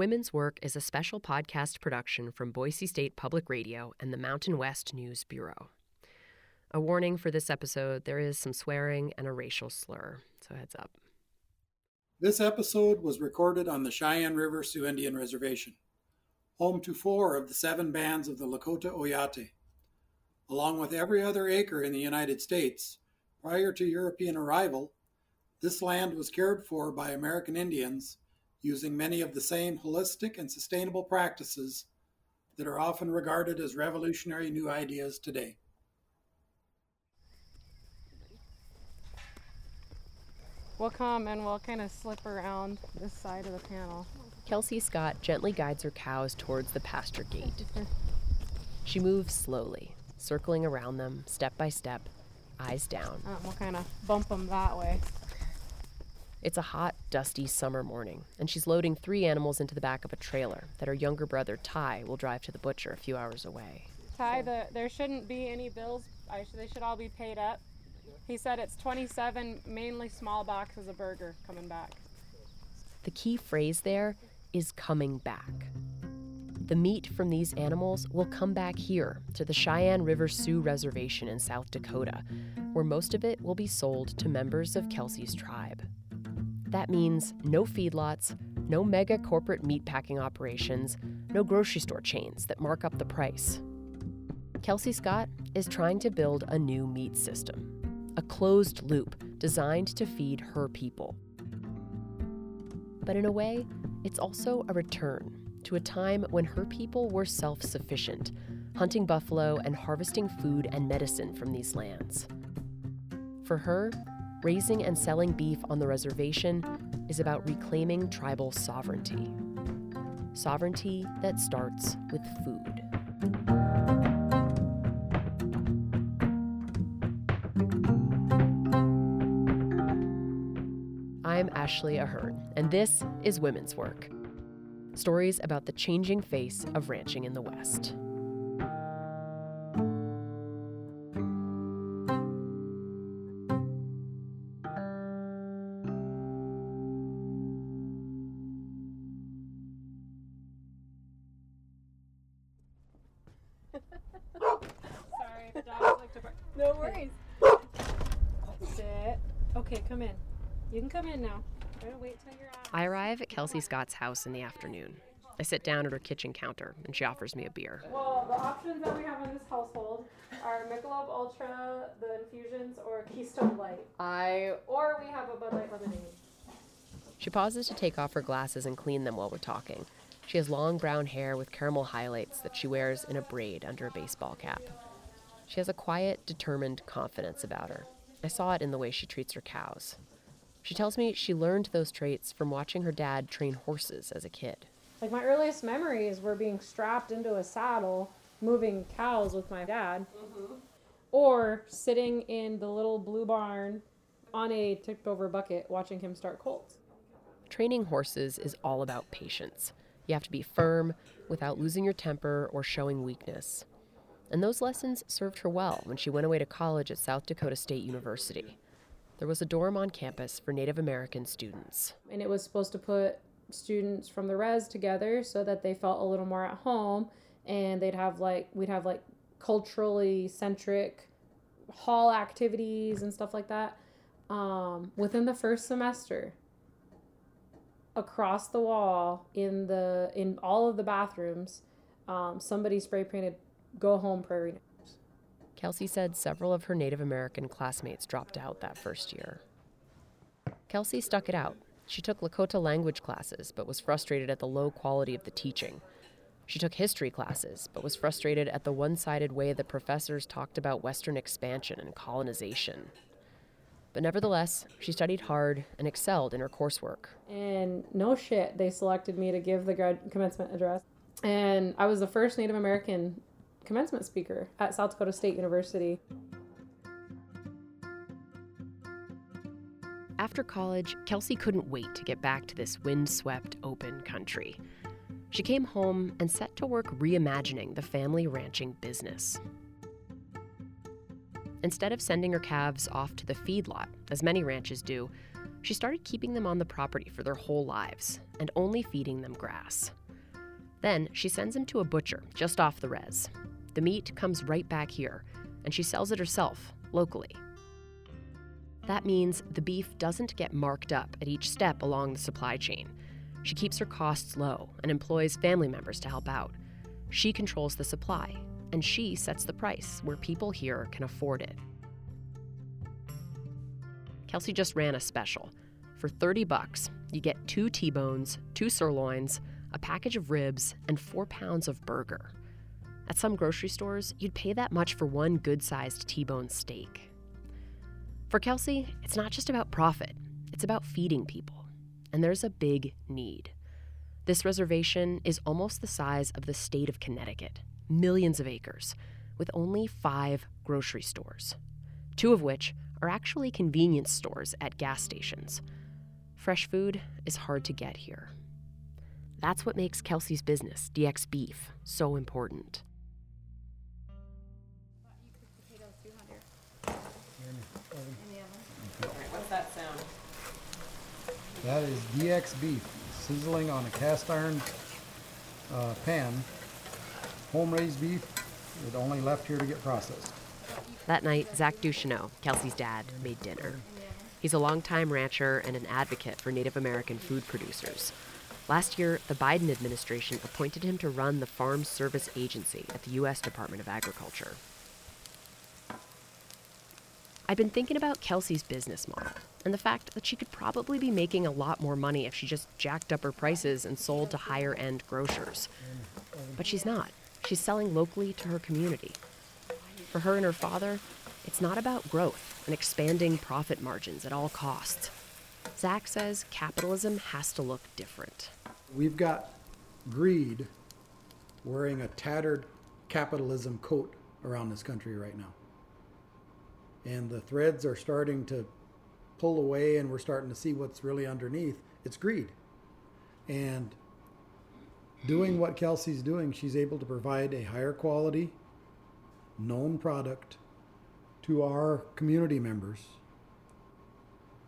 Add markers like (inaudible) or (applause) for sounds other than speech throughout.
Women's Work is a special podcast production from Boise State Public Radio and the Mountain West News Bureau. A warning for this episode there is some swearing and a racial slur, so heads up. This episode was recorded on the Cheyenne River Sioux Indian Reservation, home to four of the seven bands of the Lakota Oyate. Along with every other acre in the United States, prior to European arrival, this land was cared for by American Indians using many of the same holistic and sustainable practices that are often regarded as revolutionary new ideas today. We'll come and we'll kind of slip around this side of the panel. Kelsey Scott gently guides her cows towards the pasture gate. She moves slowly, circling around them step by step, eyes down. Uh, we'll kind of bump them that way. It's a hot, dusty summer morning, and she's loading three animals into the back of a trailer that her younger brother Ty will drive to the butcher a few hours away. Ty, the, there shouldn't be any bills. I they should all be paid up. He said it's 27 mainly small boxes of burger coming back. The key phrase there is coming back. The meat from these animals will come back here to the Cheyenne River Sioux Reservation in South Dakota, where most of it will be sold to members of Kelsey's tribe. That means no feedlots, no mega corporate meatpacking operations, no grocery store chains that mark up the price. Kelsey Scott is trying to build a new meat system, a closed loop designed to feed her people. But in a way, it's also a return to a time when her people were self sufficient, hunting buffalo and harvesting food and medicine from these lands. For her, raising and selling beef on the reservation is about reclaiming tribal sovereignty. Sovereignty that starts with food. I'm Ashley Ahearn, and this is Women's Work stories about the changing face of ranching in the West. I arrive at Kelsey Scott's house in the afternoon. I sit down at her kitchen counter and she offers me a beer. Well, the options that we have in this household are Michelob Ultra, the infusions, or Keystone Light. I or we have a Bud Light lemonade. She pauses to take off her glasses and clean them while we're talking. She has long brown hair with caramel highlights that she wears in a braid under a baseball cap. She has a quiet, determined confidence about her. I saw it in the way she treats her cows. She tells me she learned those traits from watching her dad train horses as a kid. Like my earliest memories were being strapped into a saddle, moving cows with my dad, mm-hmm. or sitting in the little blue barn on a tipped over bucket watching him start colts. Training horses is all about patience. You have to be firm without losing your temper or showing weakness. And those lessons served her well when she went away to college at South Dakota State University. There was a dorm on campus for Native American students. And it was supposed to put students from the res together so that they felt a little more at home. And they'd have like we'd have like culturally centric hall activities and stuff like that um, within the first semester. Across the wall in the in all of the bathrooms um, somebody spray painted go home prairie Kelsey said several of her Native American classmates dropped out that first year. Kelsey stuck it out. She took Lakota language classes, but was frustrated at the low quality of the teaching. She took history classes, but was frustrated at the one sided way the professors talked about Western expansion and colonization. But nevertheless, she studied hard and excelled in her coursework. And no shit, they selected me to give the grad commencement address. And I was the first Native American commencement speaker at South Dakota State University. After college, Kelsey couldn't wait to get back to this windswept, open country. She came home and set to work reimagining the family ranching business. Instead of sending her calves off to the feedlot, as many ranches do, She started keeping them on the property for their whole lives and only feeding them grass. Then she sends them to a butcher just off the res. The meat comes right back here, and she sells it herself, locally. That means the beef doesn't get marked up at each step along the supply chain. She keeps her costs low and employs family members to help out. She controls the supply, and she sets the price where people here can afford it. Kelsey just ran a special. For 30 bucks, you get two T-bones, two sirloins, a package of ribs, and 4 pounds of burger. At some grocery stores, you'd pay that much for one good-sized T-bone steak. For Kelsey, it's not just about profit, it's about feeding people. And there's a big need. This reservation is almost the size of the state of Connecticut, millions of acres, with only five grocery stores, two of which are actually convenience stores at gas stations. Fresh food is hard to get here. That's what makes Kelsey's business, DX Beef, so important. What's that sound? That is DX beef, sizzling on a cast iron uh, pan. Home raised beef, it only left here to get processed. That night, Zach Ducheneaux, Kelsey's dad, made dinner. He's a longtime rancher and an advocate for Native American food producers. Last year, the Biden administration appointed him to run the Farm Service Agency at the U.S. Department of Agriculture. I'd been thinking about Kelsey's business model and the fact that she could probably be making a lot more money if she just jacked up her prices and sold to higher end grocers. But she's not. She's selling locally to her community. For her and her father, it's not about growth and expanding profit margins at all costs. Zach says capitalism has to look different. We've got greed wearing a tattered capitalism coat around this country right now. And the threads are starting to pull away, and we're starting to see what's really underneath. It's greed. And doing what Kelsey's doing, she's able to provide a higher quality, known product to our community members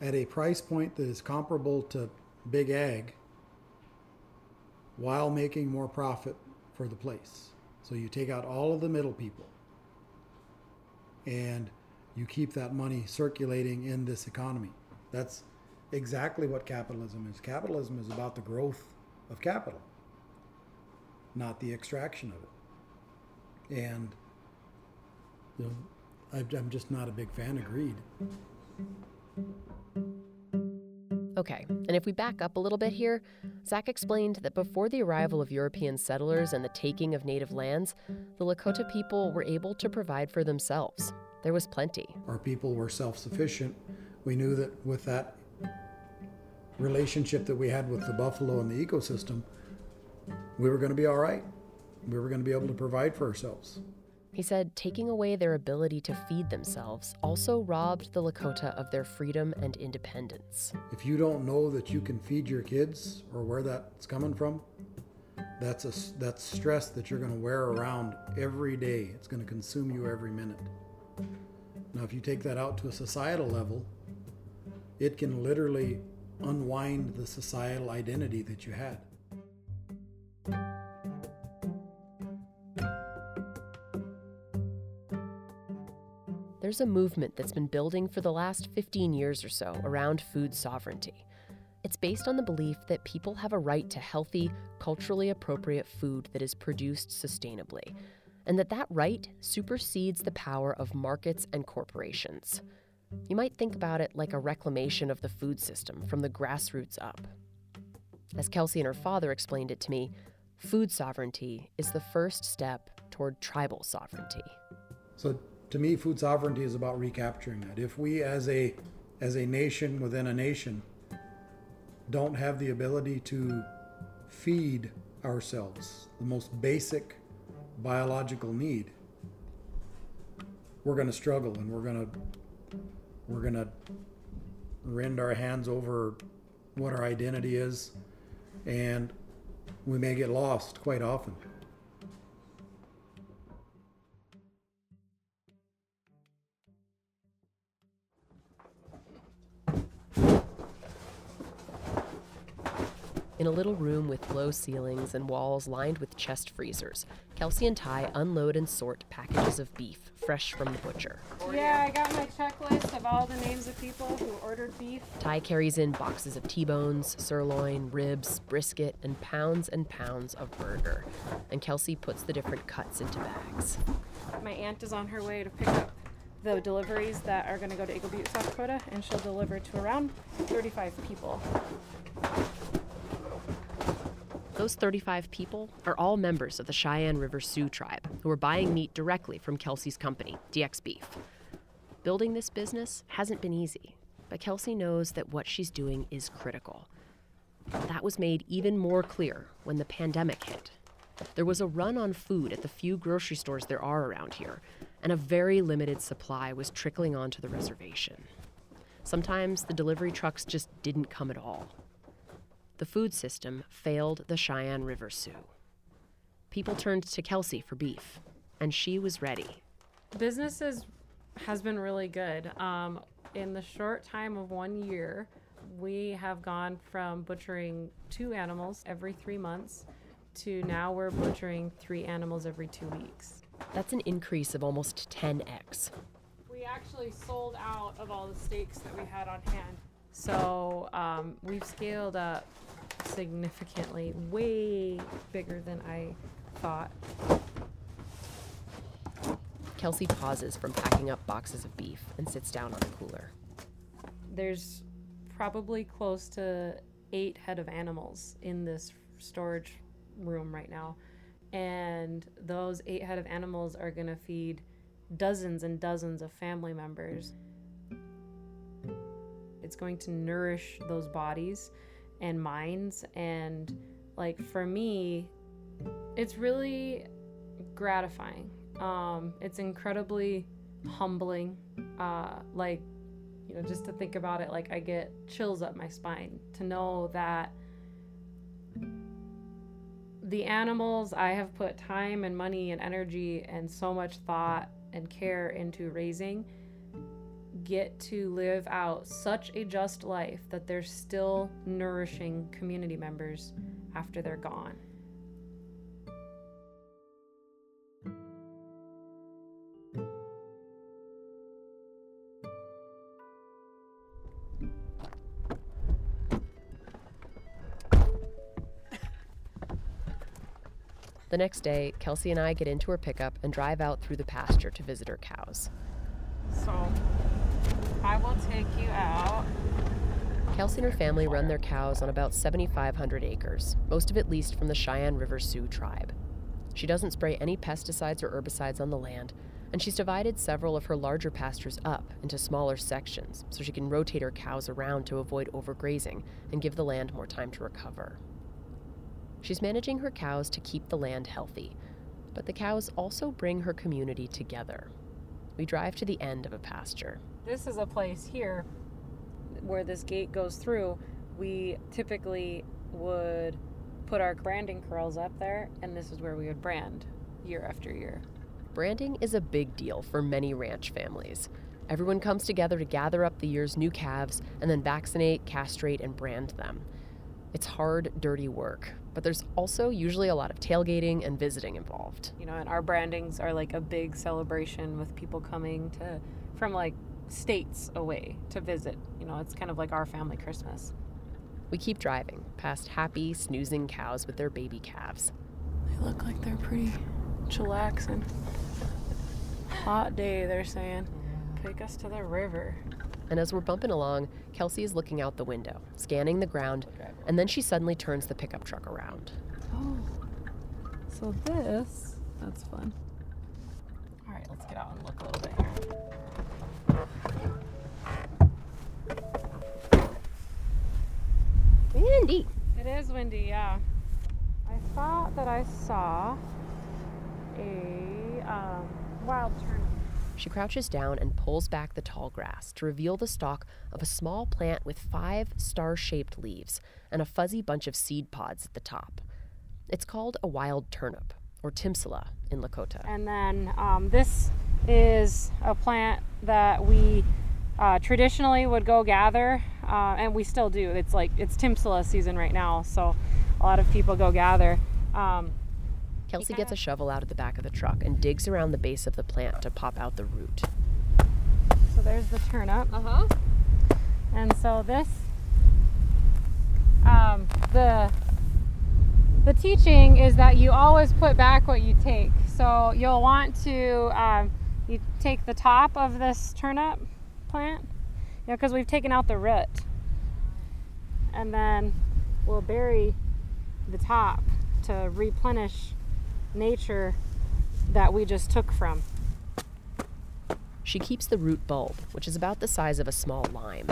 at a price point that is comparable to big ag while making more profit for the place. So you take out all of the middle people and you keep that money circulating in this economy. That's exactly what capitalism is. Capitalism is about the growth of capital, not the extraction of it. And you know, I- I'm just not a big fan of greed. Okay, and if we back up a little bit here, Zach explained that before the arrival of European settlers and the taking of native lands, the Lakota people were able to provide for themselves. There was plenty. Our people were self sufficient. We knew that with that relationship that we had with the buffalo and the ecosystem, we were going to be all right. We were going to be able to provide for ourselves. He said taking away their ability to feed themselves also robbed the Lakota of their freedom and independence. If you don't know that you can feed your kids or where that's coming from, that's a that's stress that you're going to wear around every day. It's going to consume you every minute. Now, if you take that out to a societal level, it can literally unwind the societal identity that you had. There's a movement that's been building for the last 15 years or so around food sovereignty. It's based on the belief that people have a right to healthy, culturally appropriate food that is produced sustainably, and that that right supersedes the power of markets and corporations. You might think about it like a reclamation of the food system from the grassroots up. As Kelsey and her father explained it to me, food sovereignty is the first step toward tribal sovereignty. So to me, food sovereignty is about recapturing that. If we, as a as a nation within a nation, don't have the ability to feed ourselves, the most basic biological need, we're going to struggle, and we're going to we're going to rend our hands over what our identity is, and we may get lost quite often. A little room with low ceilings and walls lined with chest freezers, Kelsey and Ty unload and sort packages of beef fresh from the butcher. Yeah, I got my checklist of all the names of people who ordered beef. Ty carries in boxes of T bones, sirloin, ribs, brisket, and pounds and pounds of burger. And Kelsey puts the different cuts into bags. My aunt is on her way to pick up the deliveries that are going to go to Eagle Butte, South Dakota, and she'll deliver to around 35 people. Those 35 people are all members of the Cheyenne River Sioux tribe who are buying meat directly from Kelsey's company, DX Beef. Building this business hasn't been easy, but Kelsey knows that what she's doing is critical. That was made even more clear when the pandemic hit. There was a run on food at the few grocery stores there are around here, and a very limited supply was trickling onto the reservation. Sometimes the delivery trucks just didn't come at all the food system failed the Cheyenne River Sioux. People turned to Kelsey for beef, and she was ready. Business is, has been really good. Um, in the short time of one year, we have gone from butchering two animals every three months to now we're butchering three animals every two weeks. That's an increase of almost 10x. We actually sold out of all the steaks that we had on hand. So um, we've scaled up significantly, way bigger than I thought. Kelsey pauses from packing up boxes of beef and sits down on a cooler. There's probably close to eight head of animals in this storage room right now. And those eight head of animals are going to feed dozens and dozens of family members. It's going to nourish those bodies and minds. And like for me, it's really gratifying. Um, it's incredibly humbling. Uh, like, you know, just to think about it, like I get chills up my spine to know that the animals I have put time and money and energy and so much thought and care into raising get to live out such a just life that they're still nourishing community members after they're gone. The next day, Kelsey and I get into her pickup and drive out through the pasture to visit her cows. So, I will take you out. Kelsey and her family run their cows on about 7,500 acres, most of it leased from the Cheyenne River Sioux tribe. She doesn't spray any pesticides or herbicides on the land, and she's divided several of her larger pastures up into smaller sections so she can rotate her cows around to avoid overgrazing and give the land more time to recover. She's managing her cows to keep the land healthy, but the cows also bring her community together. We drive to the end of a pasture. This is a place here where this gate goes through. We typically would put our branding corrals up there, and this is where we would brand year after year. Branding is a big deal for many ranch families. Everyone comes together to gather up the year's new calves and then vaccinate, castrate, and brand them. It's hard, dirty work, but there's also usually a lot of tailgating and visiting involved. You know, and our brandings are like a big celebration with people coming to from like states away to visit. You know, it's kind of like our family Christmas. We keep driving past happy, snoozing cows with their baby calves. They look like they're pretty chillaxing. Hot day, they're saying. Take us to the river. And as we're bumping along, Kelsey is looking out the window, scanning the ground, and then she suddenly turns the pickup truck around. Oh, so this, that's fun. All right, let's get out and look a little bit here. Windy. It is windy, yeah. I thought that I saw a um, wild turnip. She crouches down and pulls back the tall grass to reveal the stalk of a small plant with five star shaped leaves and a fuzzy bunch of seed pods at the top. It's called a wild turnip, or timsala in Lakota. And then um, this is a plant that we uh, traditionally would go gather uh, and we still do. It's like it's Timsala season right now, so a lot of people go gather. Um, Kelsey gets a shovel out of the back of the truck and digs around the base of the plant to pop out the root. so there's the turnip. Uh huh. And so this, um, the the teaching is that you always put back what you take. So you'll want to um, you take the top of this turnip plant, you know, because we've taken out the root, and then we'll bury the top to replenish nature that we just took from. She keeps the root bulb, which is about the size of a small lime,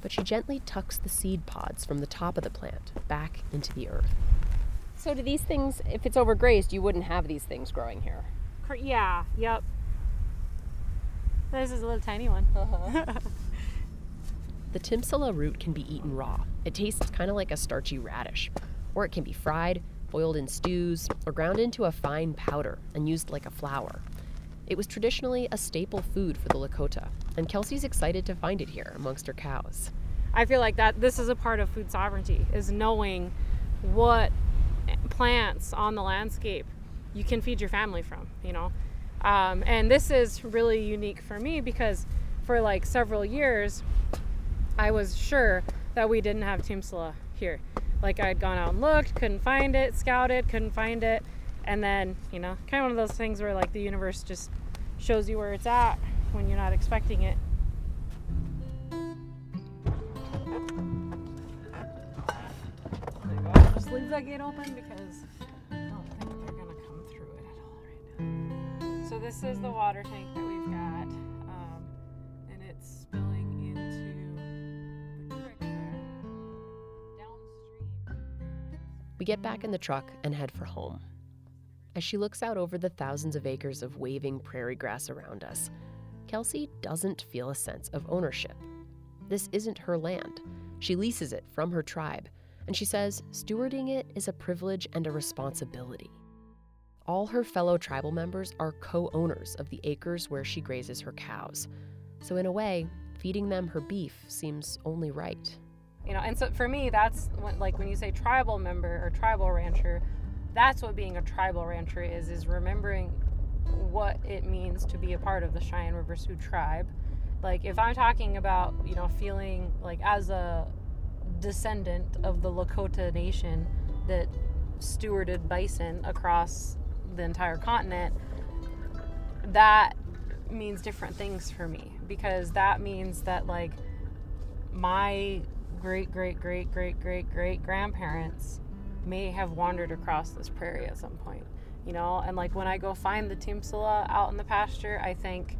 but she gently tucks the seed pods from the top of the plant back into the earth. So do these things, if it's overgrazed, you wouldn't have these things growing here? Yeah, yep. This is a little tiny one. (laughs) The timsala root can be eaten raw. It tastes kind of like a starchy radish, or it can be fried, boiled in stews, or ground into a fine powder and used like a flour. It was traditionally a staple food for the Lakota, and Kelsey's excited to find it here amongst her cows. I feel like that this is a part of food sovereignty is knowing what plants on the landscape you can feed your family from, you know. Um, and this is really unique for me because for like several years, I was sure that we didn't have Timsala here. Like I'd gone out and looked, couldn't find it, scouted, couldn't find it, and then you know, kind of one of those things where like the universe just shows you where it's at when you're not expecting it. Just leave that gate open because So this is the water tank that we've got, um, and it's spilling into the creek there, downstream. We get back in the truck and head for home. As she looks out over the thousands of acres of waving prairie grass around us, Kelsey doesn't feel a sense of ownership. This isn't her land. She leases it from her tribe, and she says stewarding it is a privilege and a responsibility. All her fellow tribal members are co owners of the acres where she grazes her cows. So, in a way, feeding them her beef seems only right. you know and so for me that's like when you say tribal member or tribal rancher that's what being a tribal rancher is is remembering what it means to be a part of the cheyenne river sioux tribe like if i'm talking about you know feeling like as a descendant of the lakota nation that stewarded bison across the entire continent that means different things for me because that means that like my great great great great great great grandparents may have wandered across this prairie at some point you know? And like when i go find the timsala out in the pasture i think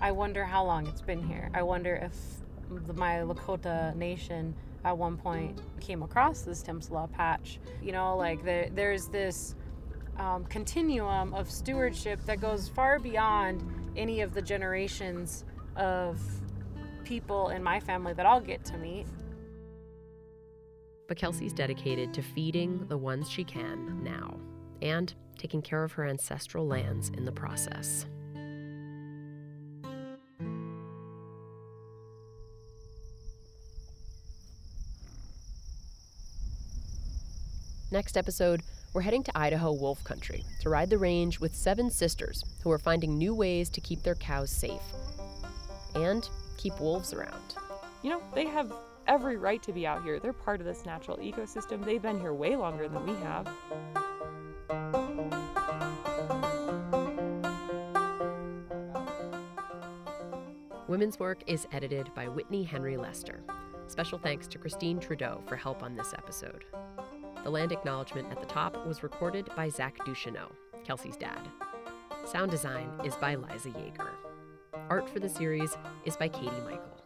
i wonder how long it's been here. I wonder if my lakota nation at one point came across this timsala patch you know? Like there, there's this um, continuum of stewardship that goes far beyond any of the generations of people in my family that I'll get to meet. But Kelsey's dedicated to feeding the ones she can now and taking care of her ancestral lands in the process. Next episode, we're heading to Idaho wolf country to ride the range with seven sisters who are finding new ways to keep their cows safe and keep wolves around. You know, they have every right to be out here. They're part of this natural ecosystem. They've been here way longer than we have. Women's Work is edited by Whitney Henry Lester. Special thanks to Christine Trudeau for help on this episode. The land acknowledgement at the top was recorded by Zach Ducheneaux, Kelsey's dad. Sound design is by Liza Yeager. Art for the series is by Katie Michael.